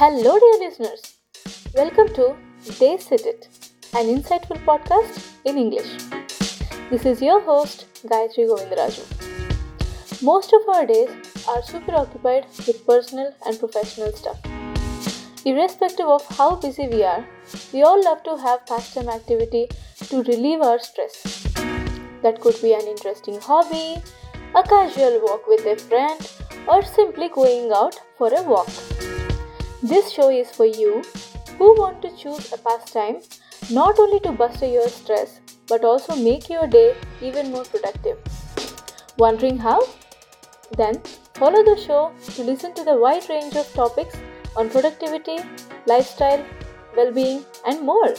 Hello, dear listeners. Welcome to They Said It, an insightful podcast in English. This is your host, Gayatri Govindaraju. Most of our days are super occupied with personal and professional stuff. Irrespective of how busy we are, we all love to have pastime activity to relieve our stress. That could be an interesting hobby, a casual walk with a friend, or simply going out for a walk. This show is for you who want to choose a pastime not only to buster your stress but also make your day even more productive. Wondering how? Then follow the show to listen to the wide range of topics on productivity, lifestyle, well being, and more.